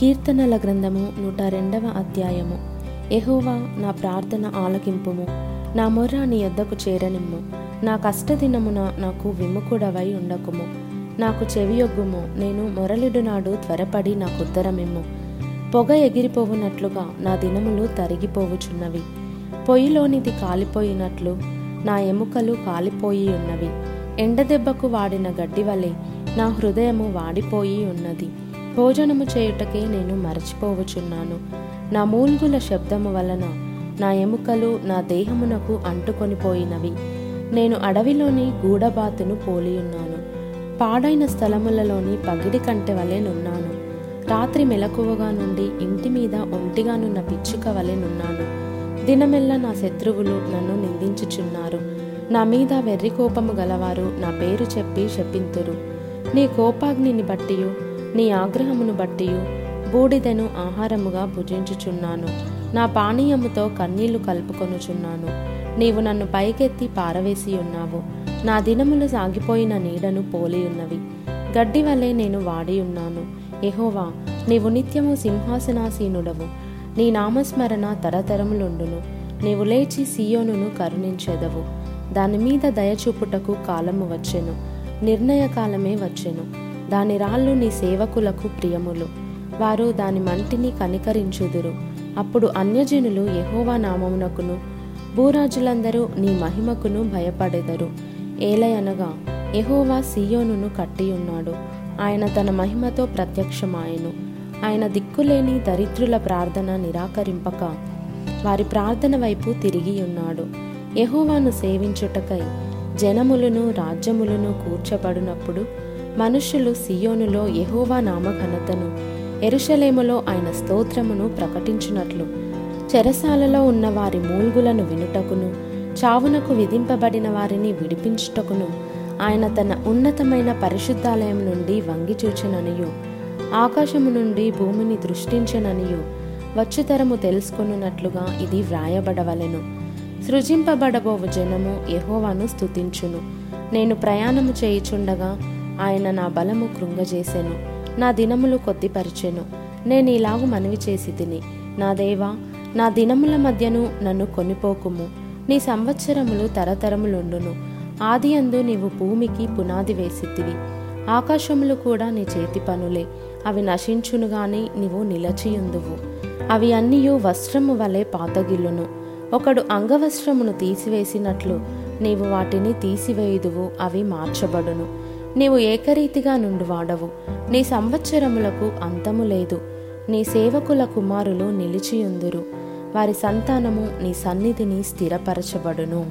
కీర్తనల గ్రంథము నూట రెండవ అధ్యాయము. ఎహోవా నా ప్రార్థన ఆలకింపుము. నా మొర్ర నీ యొద్దకు చేరనిమ్ము. నా కష్టదినమున నాకు విముకుడవై ఉండకుము. నాకు చెవియొగ్గుము. నేను మొరలిడు నాడు త్వరపడి నాకు ఉత్తరమిమ్ము. పొగ ఎగిరిపోవునట్లుగా నా దినములు తరిగిపోవుచున్నవి. పొయ్యిలోనిది కాలిపోయినట్లు నా ఎముకలు కాలిపోయి ఉన్నవి. ఎండదెబ్బకు వాడిన గడ్డి వలె నా హృదయము వాడిపోయి ఉన్నది. భోజనము చేయుటకే నేను మరచిపోవచున్నాను నా మూల్గుల శబ్దము వలన నా ఎముకలు నా దేహమునకు అంటుకొనిపోయినవి నేను అడవిలోని గూడబాతును పోలియున్నాను. పాడైన స్థలములలోని పగిడి కంటె వలెనున్నాను రాత్రి మెలకువగా నుండి ఇంటి మీద ఒంటిగానున్న పిచ్చుక వలెనున్నాను దినమెల్ల నా శత్రువులు నన్ను నిందించుచున్నారు. నా మీద వెర్రి కోపము గలవారు నా పేరు చెప్పి శపింతురు. నీ కోపాగ్నిని బట్టియు నీ ఆగ్రహమును బట్టి బూడిదను ఆహారముగా భుజించుచున్నాను. నా పానీయముతో కన్నీళ్ళు కలుపుకొనుచున్నాను. నీవు నన్ను పైకెత్తి పారవేసి ఉన్నావు. నా దినములు సాగిపోయిన నీడను పోలి ఉన్నవి గడ్డి వలె నేను వాడి ఉన్నాను ఎహోవా నీవు నిత్యము సింహాసనాసీనుడవు. నీ నామస్మరణ తరతరములుండును. నీవు లేచి సియోనును కరుణించెదవు. దాని మీద దయచూపుటకు కాలము వచ్చెను. నిర్ణయ కాలమే వచ్చెను. దాని రాళ్ళు నీ సేవకులకు ప్రియములు. వారు దాని మంటిని కనికరించుదురు. అప్పుడు అన్యజనులు యహోవా నామమునకును భూరాజులందరూ నీ మహిమకును భయపడెదరు. ఏలయనగా యహోవా సియోనును కట్టియున్నాడు. ఆయన తన మహిమతో ప్రత్యక్షమాయను. ఆయన దిక్కులేని దరిద్రుల ప్రార్థన నిరాకరింపక వారి ప్రార్థన వైపు తిరిగి ఉన్నాడు యహోవాను సేవించుటకై జనములను రాజ్యములను కూర్చబడినప్పుడు మనుష్యులు సియోనులో యహోవా నామఘనతను ఎరుషలేములో ఆయన స్తోత్రమును ప్రకటించినట్లు. చెరసాలలో ఉన్న వారి మూల్గులను వినుటకును చావునకు విధింపబడిన వారిని విడిపించుటకును ఆయన తన ఉన్నతమైన పరిశుద్ధాలయం నుండి వంగి చూచననియు ఆకాశము నుండి భూమిని దృష్టించననియు వచ్చుతరము తెలుసుకొనున్నట్లుగా ఇది వ్రాయబడవలెను. సృజింపబడబోవు జనము యహోవాను స్తుతించును. నేను ప్రయాణము చేయుచుండగా ఆయన నా బలము కృంగజేసెను నా దినములు కొద్దిపరిచెను. నేను ఇలాగు మనవి చేసి తిని నా దేవా నా దినముల మధ్యను నన్ను కొనిపోకుము. నీ సంవత్సరములు తరతరములుండును. ఆది అందు నీవు భూమికి పునాది వేసితివి. ఆకాశములు కూడా నీ చేతి పనులే. అవి నశించును గాని నీవు నిలచియుందువు. అవి అన్నీయు వస్త్రము వలె పాతగిల్లును. ఒకడు అంగవస్త్రమును తీసివేసినట్లు నీవు వాటిని తీసివేయుదువు అవి మార్చబడును. నీవు ఏకరీతిగా నుండి వాడవు. నీ సంవత్సరములకు అంతము లేదు. నీ సేవకుల కుమారులు నిలిచియుందురు. వారి సంతానము నీ సన్నిధిని స్థిరపరచబడును.